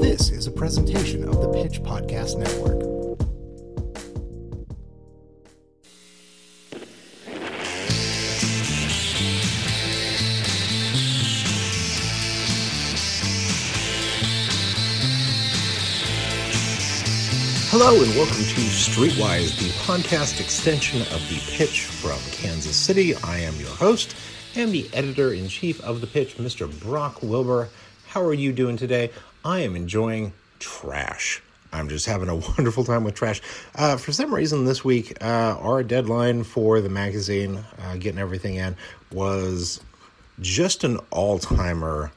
This is a presentation of the Pitch Podcast Network. Hello and welcome to Streetwise, the podcast extension of the Pitch from Kansas City. I am your host and the editor in chief of the Pitch, Mr. Brock Wilbur. How are you doing today? I am enjoying trash. I'm just having a wonderful time with trash. Uh, for some reason, this week, uh, our deadline for the magazine, uh, getting everything in, was just an all timer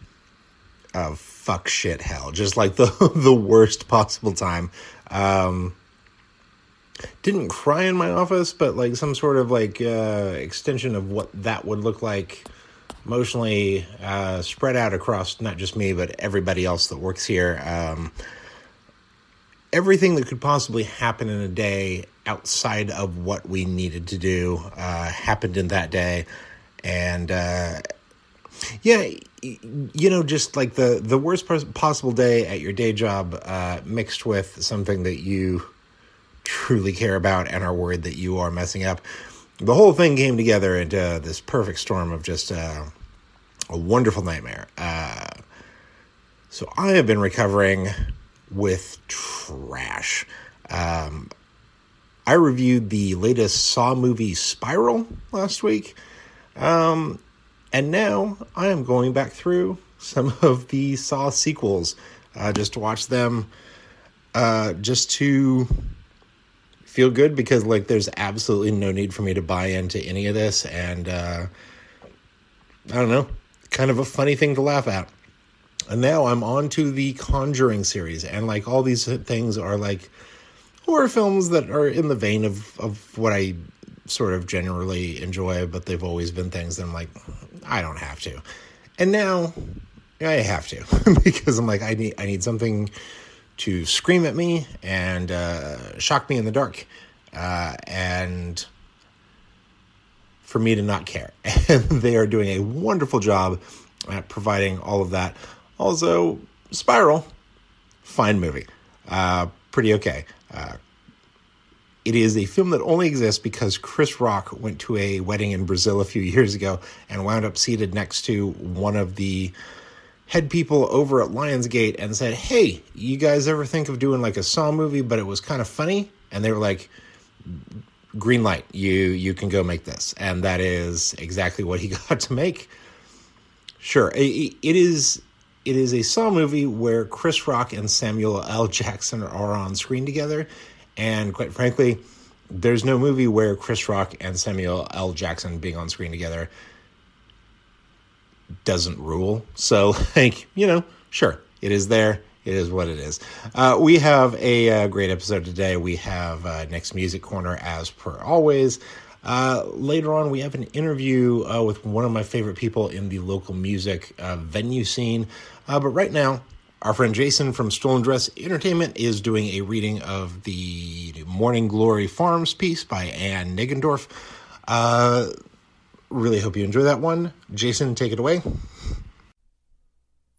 of fuck shit hell. Just like the, the worst possible time. Um, didn't cry in my office, but like some sort of like uh, extension of what that would look like emotionally uh, spread out across not just me, but everybody else that works here. Um, everything that could possibly happen in a day outside of what we needed to do uh, happened in that day. And uh, yeah, you know, just like the, the worst possible day at your day job uh, mixed with something that you truly care about and are worried that you are messing up. The whole thing came together into this perfect storm of just uh, a wonderful nightmare. Uh, so I have been recovering with trash. Um, I reviewed the latest Saw movie Spiral last week. Um, and now I am going back through some of the Saw sequels uh, just to watch them, uh, just to feel good because like there's absolutely no need for me to buy into any of this, and uh, I don't know, kind of a funny thing to laugh at. And now I'm on to the Conjuring series, and like all these things are like horror films that are in the vein of of what I sort of generally enjoy, but they've always been things that I'm like, I don't have to. And now I have to because I'm like, I need I need something to scream at me and uh, shock me in the dark, uh, and for me to not care. And they are doing a wonderful job at providing all of that. Also, Spiral, fine movie, uh, pretty okay. Uh, it is a film that only exists because Chris Rock went to a wedding in Brazil a few years ago and wound up seated next to one of the head people over at Lionsgate and said, Hey, you guys ever think of doing like a Saw movie, but it was kind of funny? And they were like, Green light, you you can go make this. And that is exactly what he got to make. Sure, it, it is it is a Saw movie where Chris Rock and Samuel L. Jackson are on screen together. And quite frankly, there's no movie where Chris Rock and Samuel L. Jackson being on screen together doesn't rule. So, like, you know, sure, it is there. It is what it is. Uh, we have a, uh, great episode today. We have uh, Nick's Music Corner as per always. Uh, later on, we have an interview uh, with one of my favorite people in the local music venue scene. but right now, our friend Jason from Stolen Dress Entertainment is doing a reading of the Morning Glory Farms piece by Anne Kniggendorf. Really hope you enjoy that one. Jason, take it away.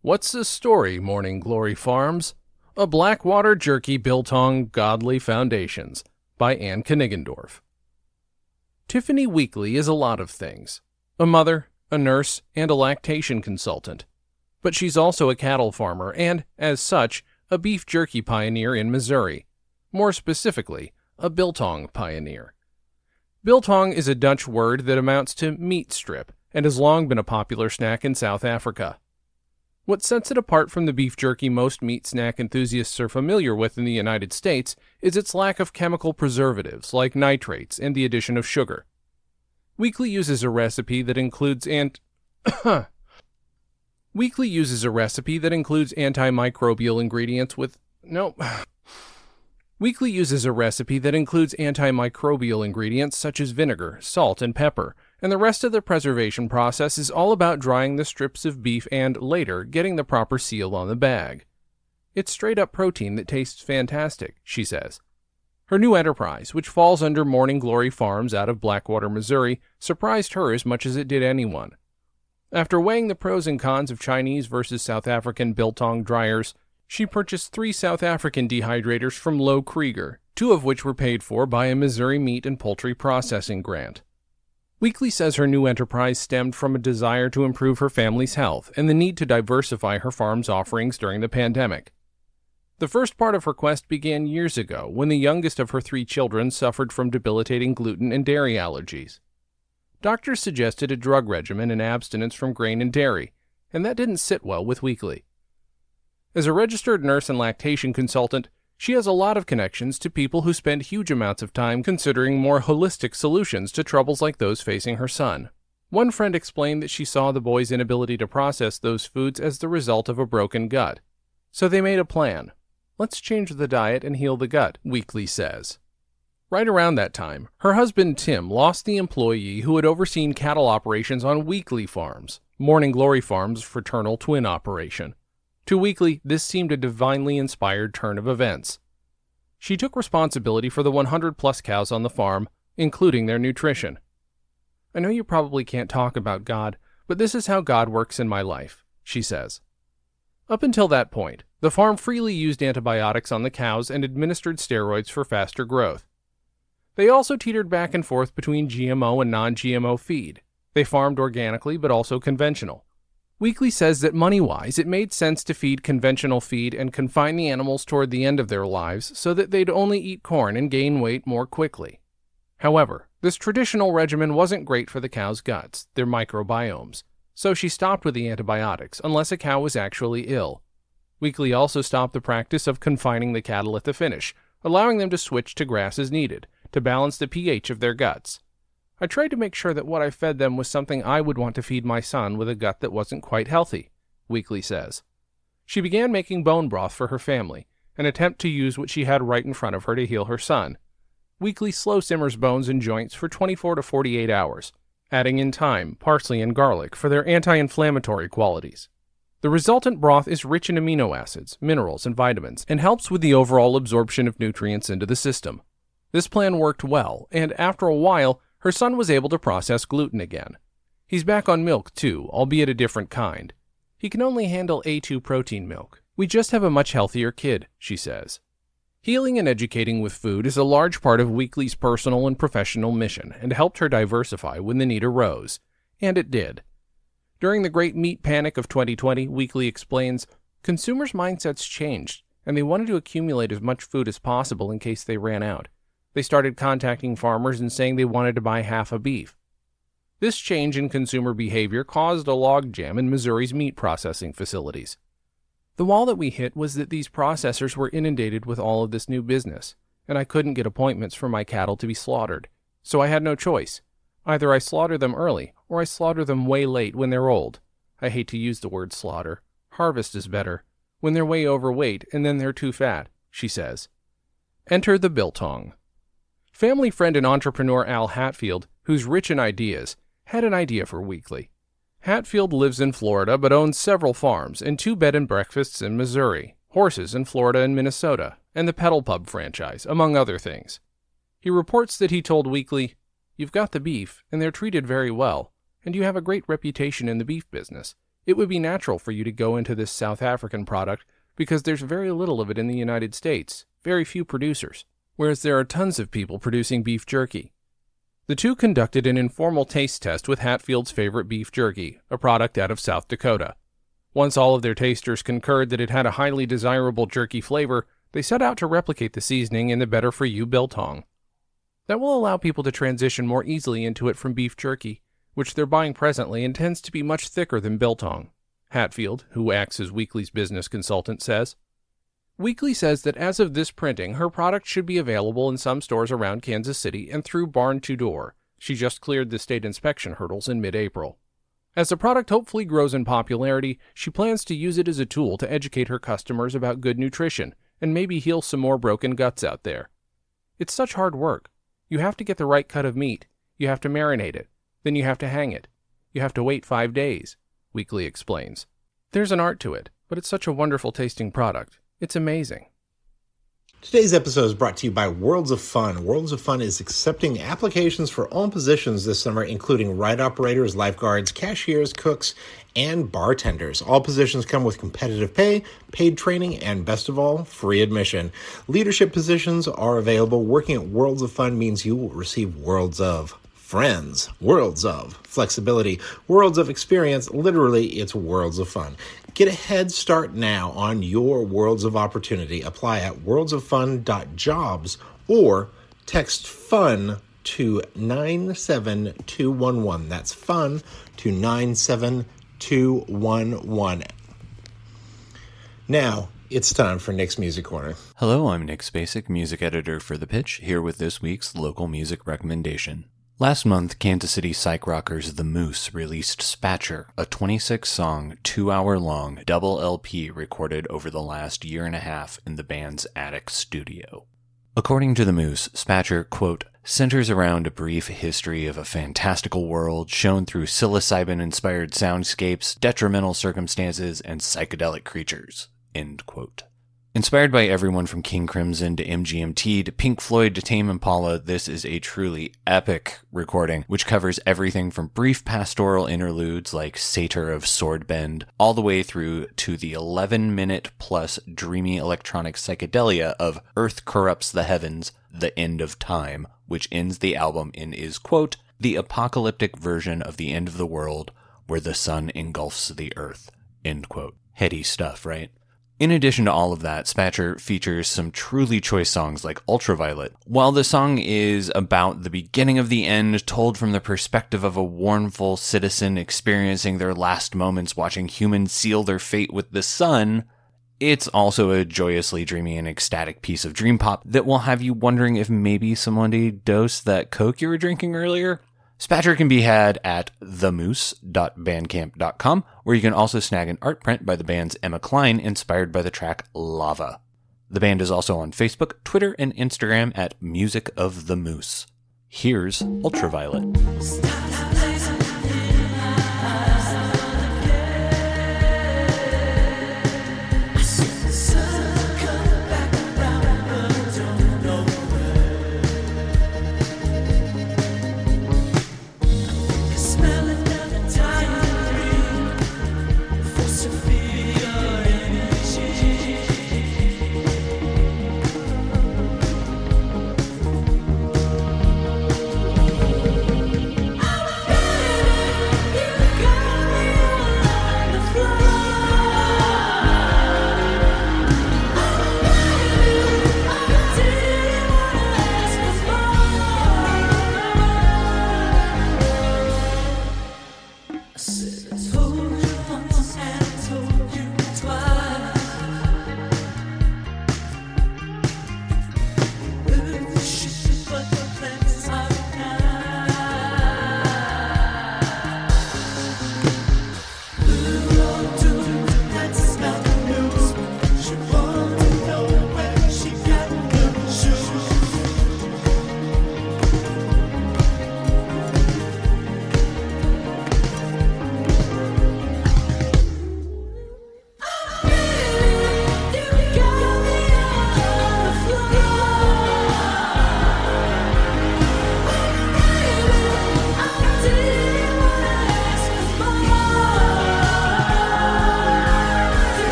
What's the story, Morning Glory Farms? A Blackwater Jerky built on godly foundations by Anne Kniggendorf. Tiffany Weekly is a lot of things a mother, a nurse, and a lactation consultant. But she's also a cattle farmer and, as such, a beef jerky pioneer in Missouri. More specifically, a biltong pioneer. Biltong is a Dutch word that amounts to meat strip and has long been a popular snack in South Africa. What sets it apart from the beef jerky most meat snack enthusiasts are familiar with in the United States is its lack of chemical preservatives like nitrates and the addition of sugar. Weekly uses a recipe that includes ant Weekly uses a recipe that includes antimicrobial ingredients with no Weekly uses a recipe that includes antimicrobial ingredients such as vinegar, salt, and pepper, and the rest of the preservation process is all about drying the strips of beef and, later, getting the proper seal on the bag. It's straight up protein that tastes fantastic, she says. Her new enterprise, which falls under Morning Glory Farms out of Blackwater, Missouri, surprised her as much as it did anyone. After weighing the pros and cons of Chinese versus South African biltong dryers, She purchased three South African dehydrators from Lowe Krieger, two of which were paid for by a Missouri meat and poultry processing grant. Weekly says her new enterprise stemmed from a desire to improve her family's health and the need to diversify her farm's offerings during the pandemic. The first part of her quest began years ago when the youngest of her three children suffered from debilitating gluten and dairy allergies. Doctors suggested a drug regimen and abstinence from grain and dairy, and that didn't sit well with Weekly. As a registered nurse and lactation consultant, she has a lot of connections to people who spend huge amounts of time considering more holistic solutions to troubles like those facing her son. One friend explained that she saw the boy's inability to process those foods as the result of a broken gut. So they made a plan. Let's change the diet and heal the gut, Weekly says. Right around that time, her husband Tim lost the employee who had overseen cattle operations on Weekly Farms, Morning Glory Farms' fraternal twin operation. To Weekly, this seemed a divinely inspired turn of events. She took responsibility for the 100 plus cows on the farm, including their nutrition. I know you probably can't talk about God, but this is how God works in my life, she says. Up until that point, the farm freely used antibiotics on the cows and administered steroids for faster growth. They also teetered back and forth between GMO and non GMO feed. They farmed organically but also conventional. Weekly says that money wise, it made sense to feed conventional feed and confine the animals toward the end of their lives so that they'd only eat corn and gain weight more quickly. However, this traditional regimen wasn't great for the cow's guts, their microbiomes, so she stopped with the antibiotics unless a cow was actually ill. Weekly also stopped the practice of confining the cattle at the finish, allowing them to switch to grass as needed to balance the pH of their guts. I tried to make sure that what I fed them was something I would want to feed my son with a gut that wasn't quite healthy, Weekly says. She began making bone broth for her family, an attempt to use what she had right in front of her to heal her son. Weekly slow simmers bones and joints for 24 to 48 hours, adding in thyme, parsley, and garlic for their anti inflammatory qualities. The resultant broth is rich in amino acids, minerals, and vitamins, and helps with the overall absorption of nutrients into the system. This plan worked well, and after a while, her son was able to process gluten again. He's back on milk too, albeit a different kind. He can only handle A2 protein milk. We just have a much healthier kid, she says. Healing and educating with food is a large part of Weekly's personal and professional mission and helped her diversify when the need arose. And it did. During the great meat panic of 2020, Weekly explains, consumers' mindsets changed, and they wanted to accumulate as much food as possible in case they ran out they started contacting farmers and saying they wanted to buy half a beef. This change in consumer behavior caused a logjam in Missouri's meat processing facilities. The wall that we hit was that these processors were inundated with all of this new business, and I couldn't get appointments for my cattle to be slaughtered. So I had no choice. Either I slaughter them early, or I slaughter them way late when they're old. I hate to use the word slaughter. Harvest is better. When they're way overweight and then they're too fat, she says. Enter the biltong. Family friend and entrepreneur Al Hatfield, who's rich in ideas, had an idea for Weekly. Hatfield lives in Florida but owns several farms and two bed and breakfasts in Missouri, horses in Florida and Minnesota, and the Pedal Pub franchise, among other things. He reports that he told Weekly, You've got the beef, and they're treated very well, and you have a great reputation in the beef business. It would be natural for you to go into this South African product because there's very little of it in the United States, very few producers whereas there are tons of people producing beef jerky. The two conducted an informal taste test with Hatfield's favorite beef jerky, a product out of South Dakota. Once all of their tasters concurred that it had a highly desirable jerky flavor, they set out to replicate the seasoning in the Better For You biltong. That will allow people to transition more easily into it from beef jerky, which they're buying presently and tends to be much thicker than biltong. Hatfield, who acts as Weekly's business consultant, says. Weekly says that as of this printing, her product should be available in some stores around Kansas City and through Barn to Door. She just cleared the state inspection hurdles in mid April. As the product hopefully grows in popularity, she plans to use it as a tool to educate her customers about good nutrition and maybe heal some more broken guts out there. It's such hard work. You have to get the right cut of meat, you have to marinate it, then you have to hang it. You have to wait five days, Weekly explains. There's an art to it, but it's such a wonderful tasting product. It's amazing. Today's episode is brought to you by Worlds of Fun. Worlds of Fun is accepting applications for all positions this summer, including ride operators, lifeguards, cashiers, cooks, and bartenders. All positions come with competitive pay, paid training, and best of all, free admission. Leadership positions are available. Working at Worlds of Fun means you will receive worlds of friends, worlds of flexibility, worlds of experience. Literally, it's worlds of fun. Get a head start now on your worlds of opportunity. Apply at worldsoffun.jobs or text FUN to 97211. That's FUN to 97211. Now, it's time for Nick's Music Corner. Hello, I'm Nick Spacek, music editor for The Pitch, here with this week's local music recommendation. Last month, Kansas City psych rockers The Moose released Spatcher, a 26 song, 2 hour long double LP recorded over the last year and a half in the band's attic studio. According to The Moose, Spatcher, quote, centers around a brief history of a fantastical world shown through psilocybin inspired soundscapes, detrimental circumstances, and psychedelic creatures, end quote. Inspired by everyone from King Crimson to MGMT to Pink Floyd to Tame Impala, this is a truly epic recording, which covers everything from brief pastoral interludes like Satyr of Swordbend, all the way through to the 11 minute plus dreamy electronic psychedelia of Earth Corrupts the Heavens, The End of Time, which ends the album in is, quote, the apocalyptic version of the end of the world where the sun engulfs the earth, end quote. Heady stuff, right? In addition to all of that, Spatcher features some truly choice songs like Ultraviolet. While the song is about the beginning of the end, told from the perspective of a mournful citizen experiencing their last moments watching humans seal their fate with the sun, it's also a joyously dreamy and ecstatic piece of dream pop that will have you wondering if maybe somebody dosed that Coke you were drinking earlier. Spatcher can be had at themoose.bandcamp.com, where you can also snag an art print by the band's Emma Klein inspired by the track Lava. The band is also on Facebook, Twitter, and Instagram at Music of the Moose. Here's Ultraviolet. I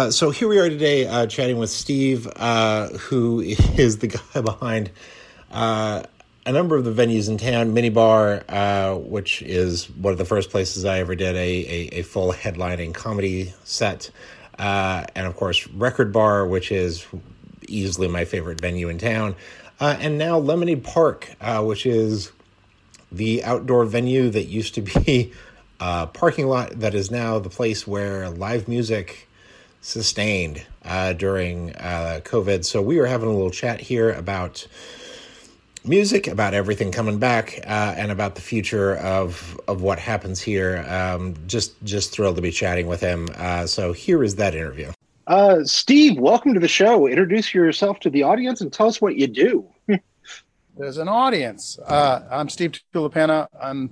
Uh, so here we are today uh, chatting with Steve, uh, who is the guy behind uh, a number of the venues in town. Minibar, uh, which is one of the first places I ever did a, a, a full headlining comedy set. And of course, Record Bar, which is easily my favorite venue in town. and now Lemonade Park, which is the outdoor venue that used to be a parking lot that is now the place where live music sustained uh, during uh, COVID. So we are having a little chat here about music, about everything coming back, uh, and about the future of of what happens here. Um, just just thrilled to be chatting with him. Uh, so here is that interview. Uh, Steve, welcome to the show. Introduce yourself to the audience and tell us what you do. There's an audience. Uh, I'm Steve Tulipana. I'm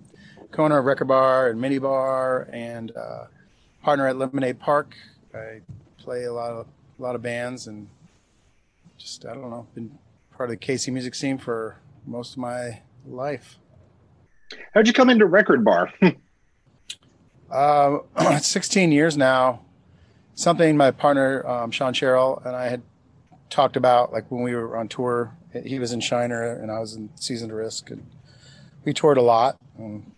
co-owner of Record Bar and Mini Bar and partner at Lemonade Park. I play a lot of a lot of bands and just I don't know, been part of the KC music scene for most of my life. How'd you come into Record Bar? uh, 16 years now. Something my partner um, Sean Sherrill and I had talked about, like when we were on tour. He was in Shiner and I was in Season to Risk, and we toured a lot. And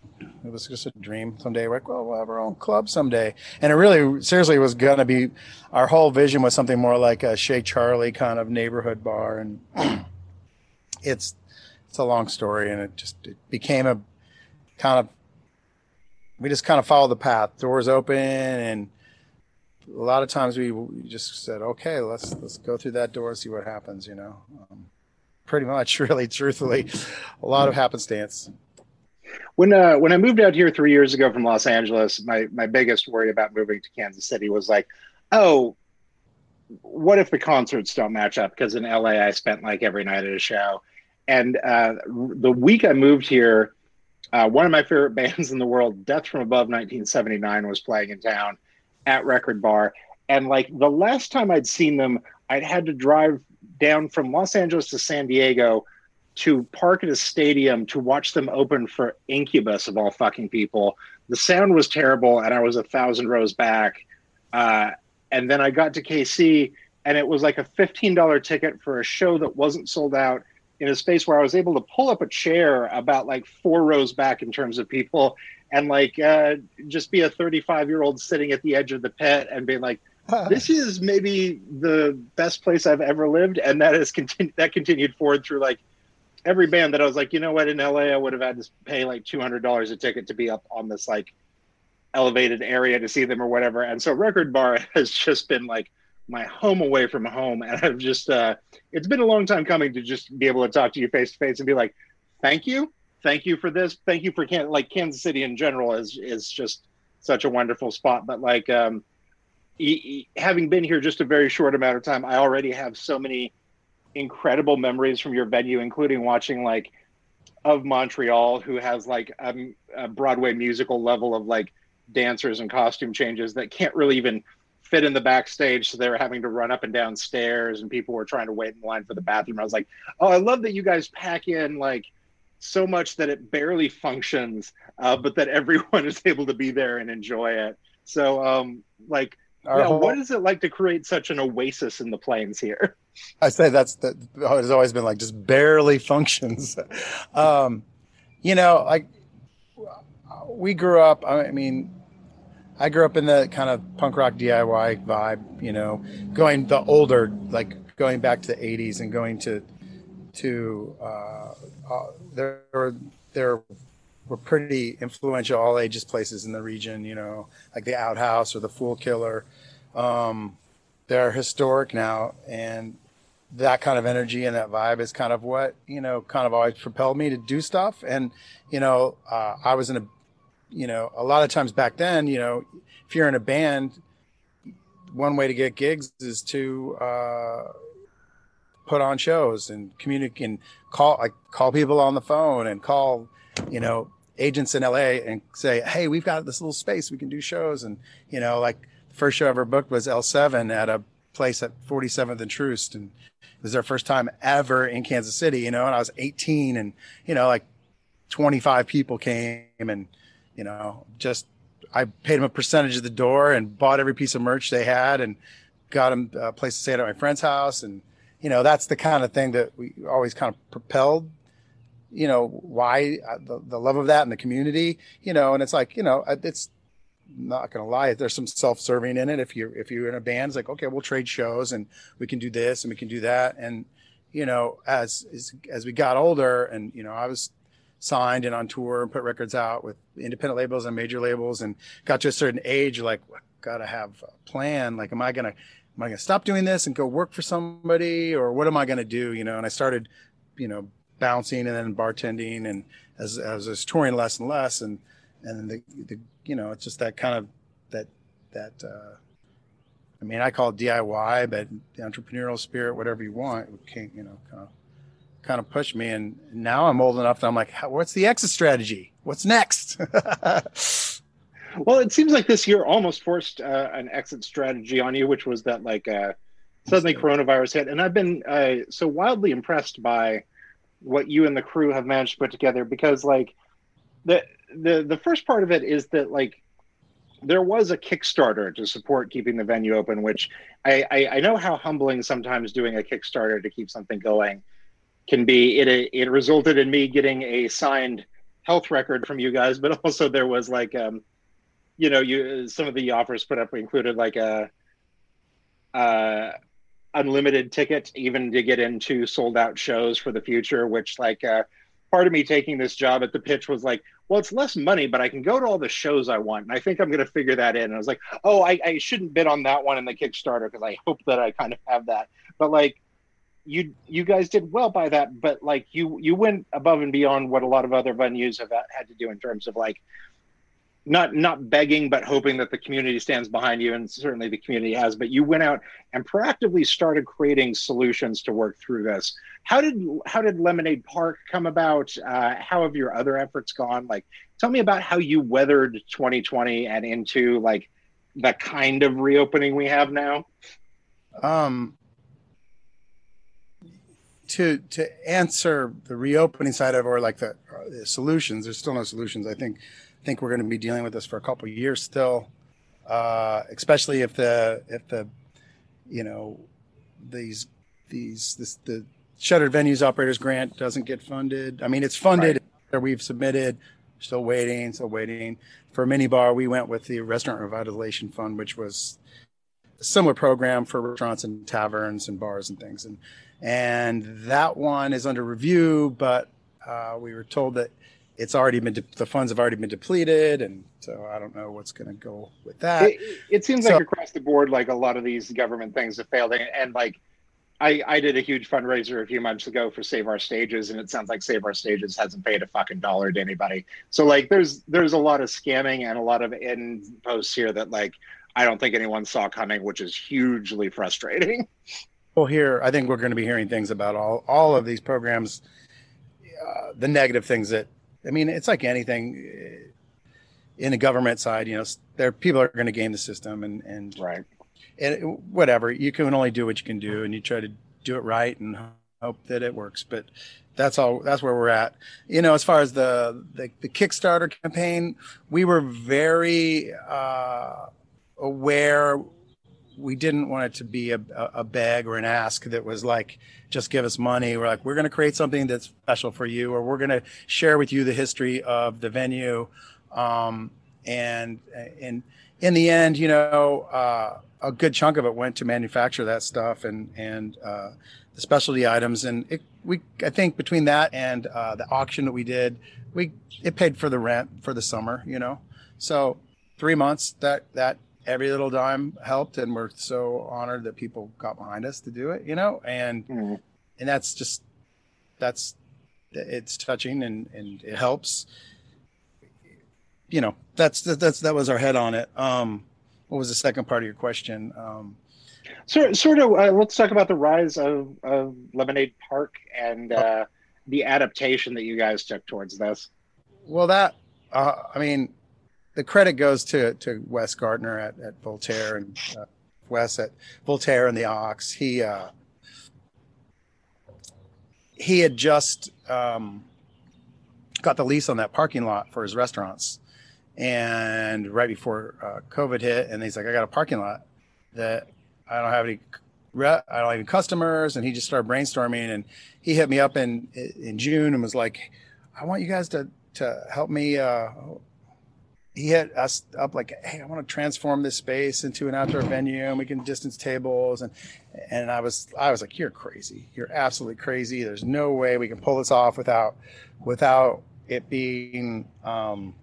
it was just a dream. Someday we're like, well, we'll have our own club someday. And it really, seriously, was going to be our whole vision was something more like a Chez Charlie kind of neighborhood bar. And it's it's a long story, and it just it became a kind of we just kind of followed the path. Doors open, and a lot of times we, we just said, okay, let's let's go through that door, and see what happens. You know. Um, pretty much, really, truthfully, a lot of happenstance when uh, when I moved out here three years ago from Los Angeles, my my biggest worry about moving to Kansas City was like, oh, what if the concerts don't match up? Because in LA, I spent like every night at a show, and uh, the week I moved here, uh, one of my favorite bands in the world, Death from Above, 1979, was playing in town at Record Bar, and like the last time I'd seen them, I'd had to drive down from Los Angeles to San Diego to park at a stadium to watch them open for Incubus of all fucking people. The sound was terrible, and I was a thousand rows back. Uh, and then I got to KC, and it was like a fifteen dollar ticket for a show that wasn't sold out in a space where I was able to pull up a chair about like four rows back in terms of people, and like uh, just be a thirty five year old sitting at the edge of the pit and being like. This is maybe the best place I've ever lived, and that has continued. That continued forward through like every band that I was like, you know what, in LA, I would have had to pay like two hundred dollars a ticket to be up on this like elevated area to see them or whatever. And so Record Bar has just been like my home away from home, and I've just uh, it's been a long time coming to just be able to talk to you face to face and be like, thank you, thank you for this, thank you for Can- like Kansas City in general is is just such a wonderful spot, but like um, e- e- having been here just a very short amount of time, I already have so many incredible memories from your venue, including watching like of Montreal, who has like a, a Broadway musical level of like dancers and costume changes that can't really even fit in the backstage. So they were having to run up and down stairs, and people were trying to wait in line for the bathroom. I was like, oh, I love that you guys pack in like so much that it barely functions, uh, but that everyone is able to be there and enjoy it. So, um, like, yeah, whole, what is it like to create such an oasis in the plains here? I say that's the it's always been like just barely functions. um, you know, like we grew up. I mean, I grew up in the kind of punk rock DIY vibe. You know, going the older, like going back to the '80s and going to to uh, uh, there were there were pretty influential all ages places in the region. You know, like the Outhouse or the Fool Killer. Um, they're historic now, and that kind of energy and that vibe is kind of what you know kind of always propelled me to do stuff and you know uh, i was in a you know a lot of times back then you know if you're in a band one way to get gigs is to uh, put on shows and communicate and call like call people on the phone and call you know agents in la and say hey we've got this little space we can do shows and you know like the first show I ever booked was L7 at a place at 47th and Troost and it was their first time ever in Kansas City, you know, and I was 18 and, you know, like 25 people came and, you know, just, I paid them a percentage of the door and bought every piece of merch they had and got them a place to stay at my friend's house, and you know that's the kind of thing that we always kind of propelled. You know why uh, the, the love of that and the community. You know, and it's like you know it's not gonna lie, there's some self-serving in it. If you're if you're in a band, it's like okay, we'll trade shows and we can do this and we can do that. And you know, as as, as we got older, and you know, I was signed and on tour and put records out with independent labels and major labels, and got to a certain age, like gotta have a plan. Like, am I gonna am I gonna stop doing this and go work for somebody, or what am I gonna do? You know, and I started, you know, bouncing and then bartending, and as as I was touring less and less, and and the, the you know it's just that kind of that that uh, I mean I call it DIY, but the entrepreneurial spirit, whatever you want, came you know kind of kind of pushed me, and now I'm old enough that I'm like, what's the exit strategy? What's next? well, it seems like this year almost forced uh, an exit strategy on you, which was that like uh, suddenly coronavirus hit, and I've been uh, so wildly impressed by what you and the crew have managed to put together because like the the the first part of it is that like there was a Kickstarter to support keeping the venue open, which I, I, I know how humbling sometimes doing a Kickstarter to keep something going can be. It it resulted in me getting a signed health record from you guys, but also there was like um, you know, you some of the offers put up included like a uh unlimited ticket even to get into sold out shows for the future, which like uh part of me taking this job at the pitch was like, well, it's less money, but I can go to all the shows I want. And I think I'm going to figure that in. And I was like, oh, I, I shouldn't bid on that one in the Kickstarter because I hope that I kind of have that. But like, you you guys did well by that, but like you you went above and beyond what a lot of other venues have had to do in terms of like not not begging but hoping that the community stands behind you and certainly the community has but you went out and proactively started creating solutions to work through this. How did how did lemonade park come about? Uh, how have your other efforts gone? Like tell me about how you weathered 2020 and into like the kind of reopening we have now. Um to to answer the reopening side of or like the, uh, the solutions there's still no solutions i think think we're going to be dealing with this for a couple of years still, uh, especially if the if the you know these these this the shuttered venues operators grant doesn't get funded. I mean, it's funded. Right. We've submitted. Still waiting. Still waiting for mini bar. We went with the restaurant revitalization fund, which was a similar program for restaurants and taverns and bars and things. And and that one is under review, but uh, we were told that it's already been de- the funds have already been depleted, and so I don't know what's going to go with that. It, it seems so, like across the board, like a lot of these government things have failed, and, and like I, I did a huge fundraiser a few months ago for Save Our Stages, and it sounds like Save Our Stages hasn't paid a fucking dollar to anybody. So like, there's there's a lot of scamming and a lot of in posts here that like I don't think anyone saw coming, which is hugely frustrating. Well, here I think we're going to be hearing things about all all of these programs, uh, the negative things that I mean, it's like anything eh, in the government side. You know, there people are going to game the system, and and right, and whatever. You can only do what you can do, and you try to do it right and hope that it works. But that's all. That's where we're at. You know, as far as the the, the Kickstarter campaign, we were very uh, aware we didn't want it to be a, a beg or an ask that was like, just give us money. We're like, we're going to create something that's special for you, or we're going to share with you the history of the venue. Um, and, and in the end, you know, uh, a good chunk of it went to manufacture that stuff and, and, uh, the specialty items. And it, we, I think between that and, uh, the auction that we did, we, it paid for the rent for the summer, you know? So three months that, that every little dime helped and we're so honored that people got behind us to do it you know? And mm-hmm. and that's just that's it's touching and and it helps. You know that's that's that was our head on it. Um what was the second part of your question? Um so, sort of uh, let's talk about the rise of, of lemonade park and uh, the adaptation that you guys took towards this. Well that uh, i mean the credit goes to to Wes Gardner at, at Voltaire and uh, Wes at Voltaire and the Ox. He uh, he had just um, got the lease on that parking lot for his restaurants, and right before uh, COVID hit, and he's like, "I got a parking lot that I don't have any I don't have any customers. And he just started brainstorming and he hit me up in, in June and was like, I want you guys to, to help me. Uh, he hit us up like, Hey, I want to transform this space into an outdoor venue and we can distance tables. And, and I was, I was like, you're crazy. You're absolutely crazy. There's no way we can pull this off without, without it being, um,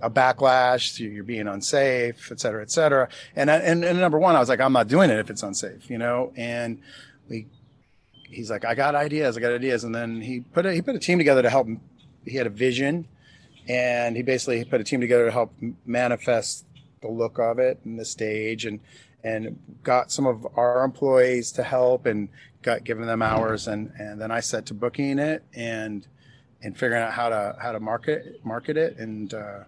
a backlash you're being unsafe, et cetera, et cetera. And, and, and number one, I was like, I'm not doing it if it's unsafe, you know? And we, he's like, I got ideas, I got ideas. And then he put a, he put a team together to help. Him. He had a vision and he basically put a team together to help manifest the look of it and the stage and, and got some of our employees to help and got given them hours. And, and then I set to booking it and, and figuring out how to, how to market, market it. And, uh,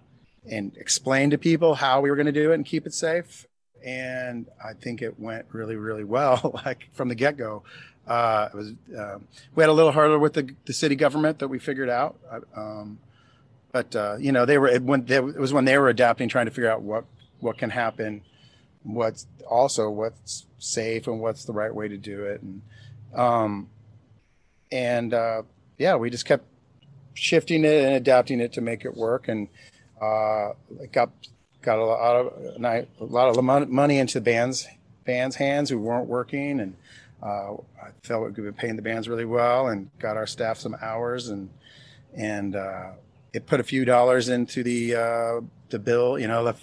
and explain to people how we were going to do it and keep it safe. And I think it went really, really well, like from the get go. Uh, it was, um, we had a little harder with the, the city government that we figured out. Um, but, uh, you know, they were, it, when they, it was when they were adapting, trying to figure out what, what can happen, what's also what's safe and what's the right way to do it. And, um, and, uh, yeah, we just kept shifting it and adapting it to make it work. And, uh, got got a lot of a lot of money into the bands bands hands who weren't working, and uh, I felt we be paying the bands really well, and got our staff some hours, and and uh, it put a few dollars into the uh, the bill, you know, the,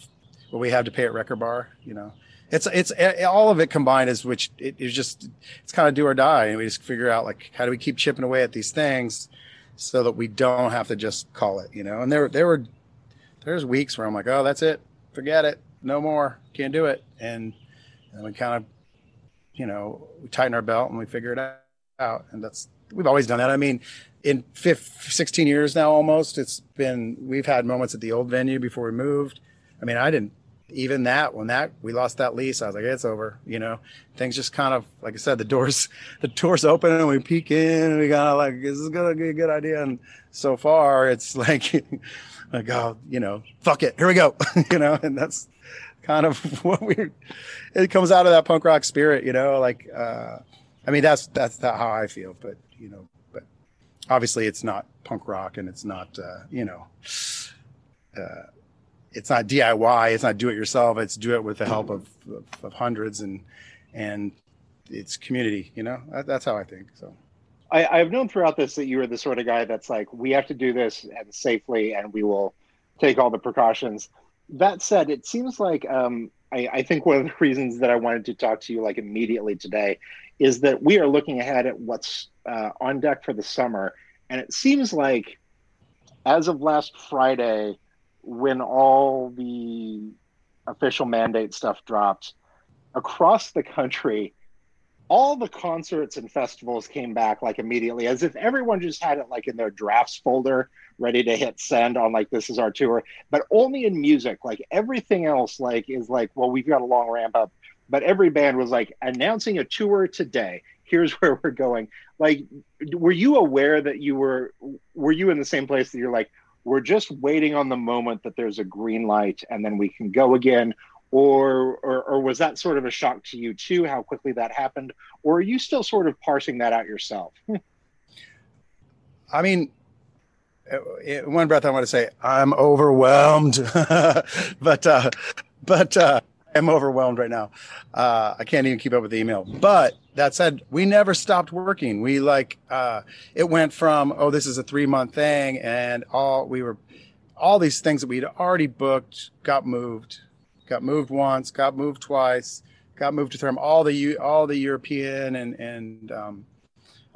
what we have to pay at Record Bar, you know. It's it's all of it combined is which it is just it's kind of do or die, and we just figure out like how do we keep chipping away at these things so that we don't have to just call it, you know. And there there were there's weeks where I'm like, oh, that's it, forget it, no more, can't do it, and and we kind of, you know, we tighten our belt and we figure it out, and that's we've always done that. I mean, in 15, 16 years now, almost, it's been we've had moments at the old venue before we moved. I mean, I didn't even that when that we lost that lease, I was like, it's over. You know, things just kind of like I said, the doors the doors open and we peek in and we kind of like, this is gonna be a good idea. And so far, it's like like, oh, you know, fuck it, here we go, you know, and that's kind of what we. It comes out of that punk rock spirit, you know. Like, uh, I mean, that's that's not how I feel, but you know, obviously, it's not punk rock, and it's not, uh, you know, uh, it's not DIY, it's not do it yourself, it's do it with the help of, of, of hundreds and and it's community, you know. That, that's how I think. So. I, have known throughout this that you are the sort of guy that's like, we have to do this and safely, and we will take all the precautions. That said, it seems like um, I, I, think one of the reasons that I wanted to talk to you like immediately today is that we are looking ahead at what's uh, on deck for the summer, and it seems like as of last Friday, when all the official mandate stuff dropped across the country all the concerts and festivals came back like immediately as if everyone just had it like in their drafts folder ready to hit send on like this is our tour. But only in music. Like everything else like is like well we've got a long ramp up. But every band was like announcing a tour today here's where we're going. Like were you aware that you were were you in the same place that you're like we're just waiting on the moment that there's a green light and then we can go again? Or, or, or was that sort of a shock to you too how quickly that happened? Or are you still sort of parsing that out yourself? I mean in one breath i want to say i'm overwhelmed. But uh but uh i'm overwhelmed right now uh i can't even keep up with the email but that said we never stopped working we like uh it went from oh this is a three month thing and all we were all these things that we'd already booked got moved got moved once, got moved twice, got moved to term. All the all the European and and um,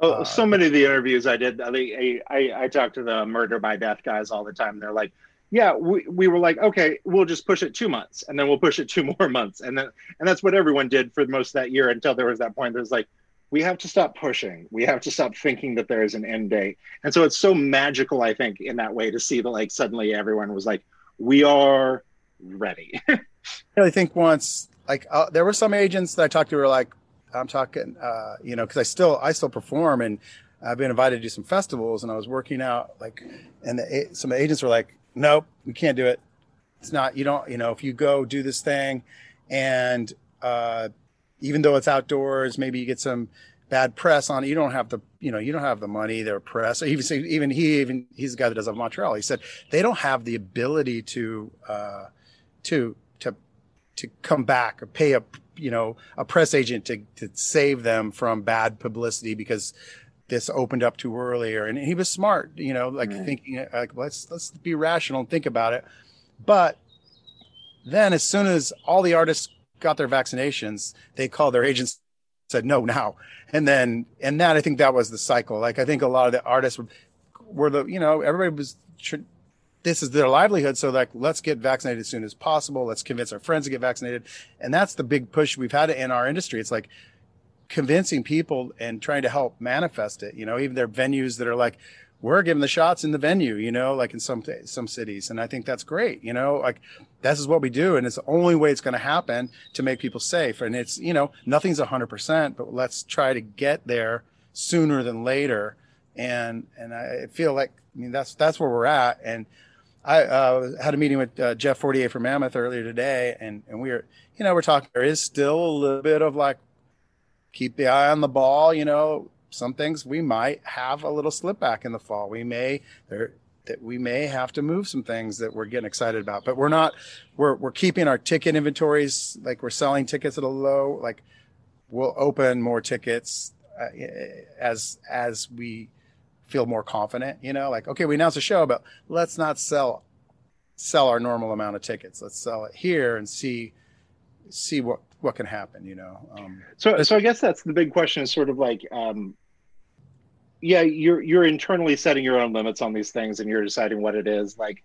oh, uh, so many of the interviews I did. I, I I talk to the murder by death guys all the time. They're like, yeah, we, we were like, okay, we'll just push it two months, and then we'll push it two more months, and then and that's what everyone did for most of that year until there was that point. There's like, we have to stop pushing. We have to stop thinking that there is an end date, and so it's so magical, I think, in that way to see that like suddenly everyone was like, we are ready. I think once, like, uh, there were some agents that I talked to were like, I'm talking, uh, you know, because I still I still perform and I've been invited to do some festivals and I was working out like, and the, some agents were like, nope, we can't do it. It's not you don't you know if you go do this thing, and uh, even though it's outdoors, maybe you get some bad press on it. You don't have the, you know, you don't have the money, their press. Even even he, even he's the guy that does in Montreal. He said they don't have the ability to, uh, to to to come back or pay a, you know, a press agent to to save them from bad publicity because this opened up too early. And he was smart, you know, like right. thinking uh, like let's let's be rational and think about it. But then as soon as all the artists got their vaccinations, they called their agents said no now and then and that i think that was the cycle like i think a lot of the artists were, were the you know everybody was this is their livelihood so like let's get vaccinated as soon as possible let's convince our friends to get vaccinated and that's the big push we've had in our industry it's like convincing people and trying to help manifest it you know even there are venues that are like we're giving the shots in the venue, you know, like in some some cities, and I think that's great. You know, like this is what we do, and it's the only way it's going to happen to make people safe. And it's you know nothing's hundred percent, but let's try to get there sooner than later. And and I feel like I mean that's that's where we're at. And I uh, had a meeting with uh, Jeff Fortier from Mammoth earlier today, and and we were you know we're talking. There is still a little bit of like keep the eye on the ball. You know, some things we might have a little slip back in the fall. We may there that we may have to move some things that we're getting excited about, but we're not. We're we're keeping our ticket inventories like we're selling tickets at a low. Like we'll open more tickets uh, as as we feel more confident. You know, like okay, we announced a show, but let's not sell sell our normal amount of tickets. Let's sell it here and see see what what can happen. You know. Um, so so I guess that's the big question. Is sort of like um, yeah, you're you're internally setting your own limits on these things, and you're deciding what it is. Like,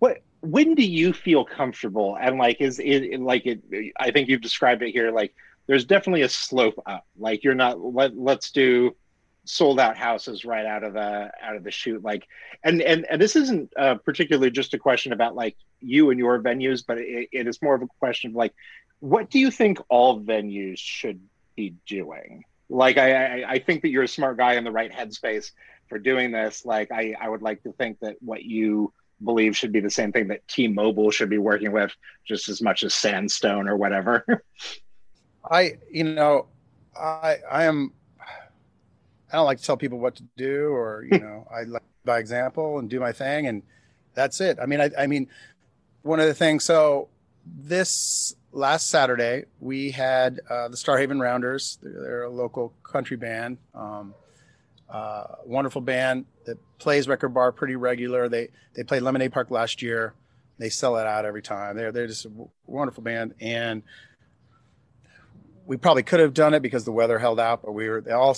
what when do you feel comfortable? And like, is it like it? I think you've described it here. Like, there's definitely a slope up. Like, you're not let let's do sold out houses right out of the out of the chute like and and, and this isn't uh, particularly just a question about like you and your venues but it, it is more of a question of like what do you think all venues should be doing like I, I, I think that you're a smart guy in the right headspace for doing this. Like I, I would like to think that what you believe should be the same thing that T-Mobile should be working with just as much as Sandstone or whatever. I, you know, I, I am. I don't like to tell people what to do, or you know, I like by example and do my thing, and that's it. I mean, I, I mean, one of the things. So this last Saturday, we had uh, the Starhaven Rounders. They're, they're, a local country band, um, uh, wonderful band that plays Record Bar pretty regular. They they played Lemonade Park last year. They sell it out every time. They're they're just a wonderful band, and we probably could have done it because the weather held out, but we were they all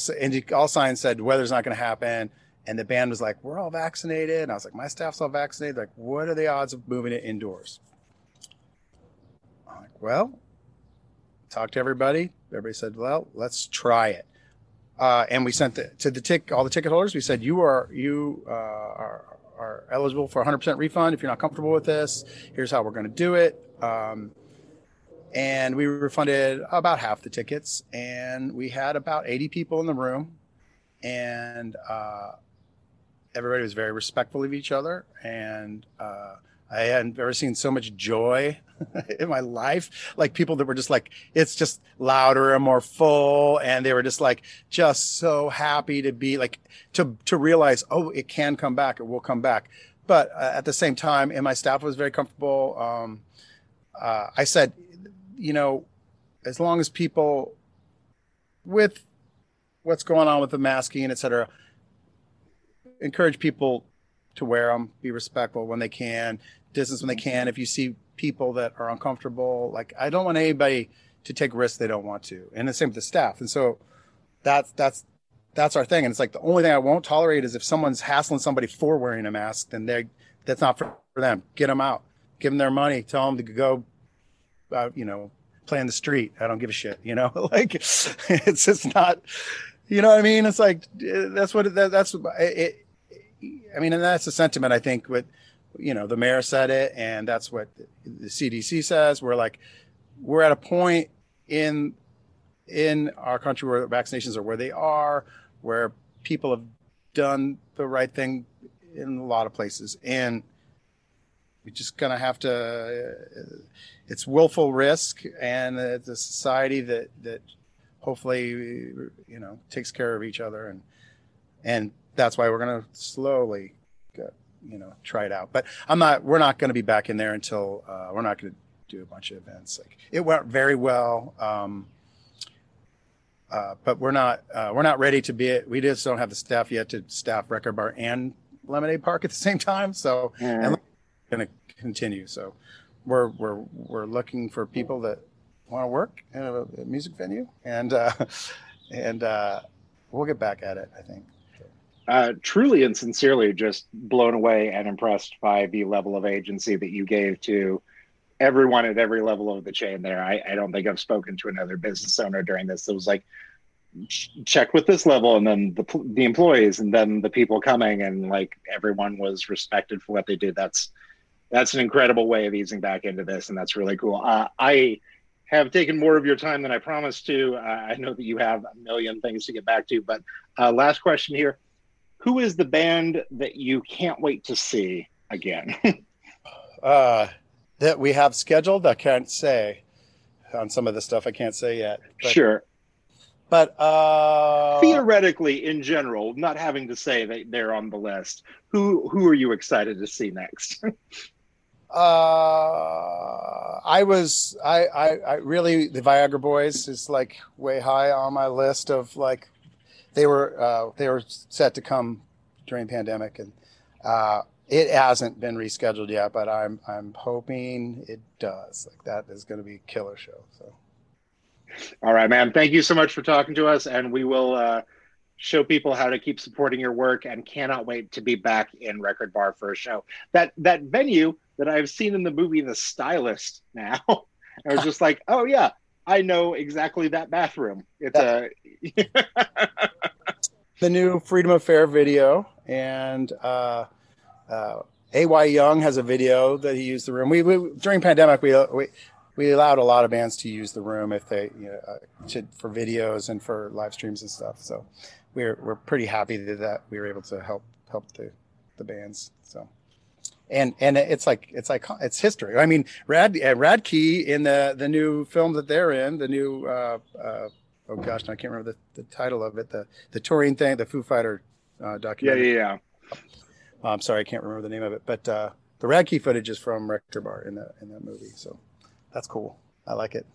all signs said weather's not going to happen. And the band was like, "We're all vaccinated," and I was like, "My staff's all vaccinated." Like, what are the odds of moving it indoors? Well, talked to everybody. Everybody said, well, let's try it. Uh, and we sent the, to the tick all the ticket holders. We said, you are you uh, are, are eligible for 100% refund if you're not comfortable with this. Here's how we're going to do it. Um, and we refunded about half the tickets, and we had about 80 people in the room, and uh, everybody was very respectful of each other, and uh, I hadn't ever seen so much joy in my life. Like people that were just like, it's just louder and more full. And they were just like, just so happy to be like, to, to realize, oh, it can come back. It will come back. But uh, at the same time, and my staff was very comfortable. Um, uh, I said, you know, as long as people with what's going on with the masking, et cetera, encourage people to wear them, be respectful when they can, distance when they can. If you see people that are uncomfortable, like I don't want anybody to take risks they don't want to, and the same with the staff. And so that's that's that's our thing. And it's like the only thing I won't tolerate is if someone's hassling somebody for wearing a mask, then they that's not for, for them. Get them out, give them their money, tell them to go, uh, you know, play in the street. I don't give a shit. You know, like it's just not. You know what I mean? It's like that's what that, that's it, I mean, and that's the sentiment I think with, you know, the mayor said it, and that's what the CDC says. We're like, we're at a point in in our country where vaccinations are where they are, where people have done the right thing in a lot of places, and we're just gonna have to. Uh, it's willful risk, and it's a society that that hopefully you know takes care of each other, and and that's why we're gonna slowly, get, you know, try it out. But I'm not. We're not going to be back in there until uh, we're not going to do a bunch of events. Like it went very well. Um, uh, but we're not uh, we're not ready to be it. We just don't have the staff yet to staff Record Bar and Lemonade Park at the same time. So and going to continue. So we're we're we're looking for people that want to work in a, a music venue, and uh, and uh, we'll get back at it. I think. Uh, truly and sincerely just blown away and impressed by the level of agency that you gave to everyone at every level of the chain there. I, I don't think I've spoken to another business owner during this that was like, check with this level and then the, the employees and then the people coming and like everyone was respected for what they did. That's, that's an incredible way of easing back into this. And that's really cool. Uh, I have taken more of your time than I promised to. Uh, I know that you have a million things to get back to, but uh, last question here who is the band that you can't wait to see again? Uh, that we have scheduled, I can't say. On some of the stuff, I can't say yet. But, sure. But uh, Theoretically, in general, not having to say that they're on the list, who who are you excited to see next? Uh, I was I, I I really the Viagra Boys is like way high on my list of like they were uh, they were set to come during pandemic and uh, it hasn't been rescheduled yet, but I'm I'm hoping it does. Like that is going to be a killer show. So All right, man. Thank you so much for talking to us, and we will uh, show people how to keep supporting your work. And cannot wait to be back in Record Bar for a show. That that venue that I've seen in the movie The Stylist. Now, I was just like, oh yeah, I know exactly that bathroom. It's a the new Freedom Affair video and uh, uh, AY Young has a video that he used the room. We, we during pandemic we we we allowed a lot of bands to use the room if they you know uh, to, for videos and for live streams and stuff. So we're we're pretty happy that, that we were able to help help the the bands. So and and it's like it's like it's history. I mean, Rad uh, Radkey in the the new film that they're in, the new uh, uh, oh gosh, I can't remember the, the title of it, the the touring thing, the Foo Fighter uh, yeah, documentary. yeah, yeah. Oh, I'm sorry, I can't remember the name of it, but uh, the Radkey footage is from Record Bar in that in that movie, so that's cool. I like it.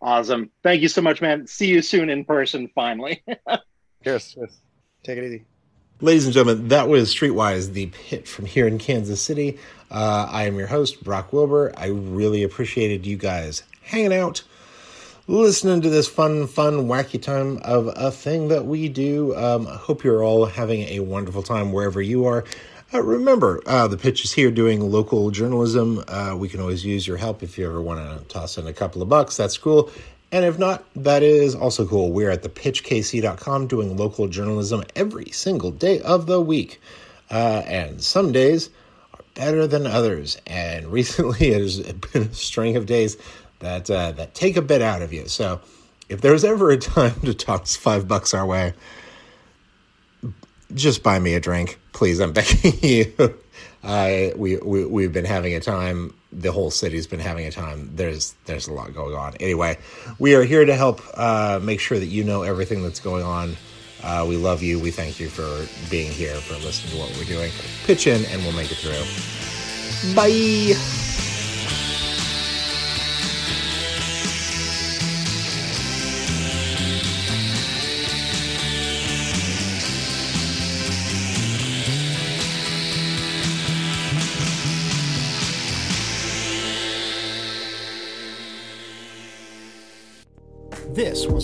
Awesome. Thank you so much, man. See you soon in person, finally. Cheers. Cheers. Take it easy. Ladies and gentlemen, that was Streetwise, the pit from here in Kansas City. Uh, I am your host, Brock Wilbur. I really appreciated you guys hanging out, listening to this fun, fun, wacky time of a thing that we do. Um, I hope you're all having a wonderful time wherever you are. Uh, remember, uh, the pitch is here doing local journalism. Uh, we can always use your help if you ever want to toss in a couple of bucks. That's cool. And if not, that is also cool. We're at thepitchkc.com doing local journalism every single day of the week. Uh, and some days are better than others. And recently it has been a string of days that uh, that take a bit out of you. So if there's ever a time to toss five bucks our way, just buy me a drink, please. I'm begging you. We, we we've been having a time. The whole city's been having a time. There's there's a lot going on. Anyway, we are here to help uh, make sure that you know everything that's going on. Uh, we love you. We thank you for being here, for listening to what we're doing. Pitch in, and we'll make it through. Bye.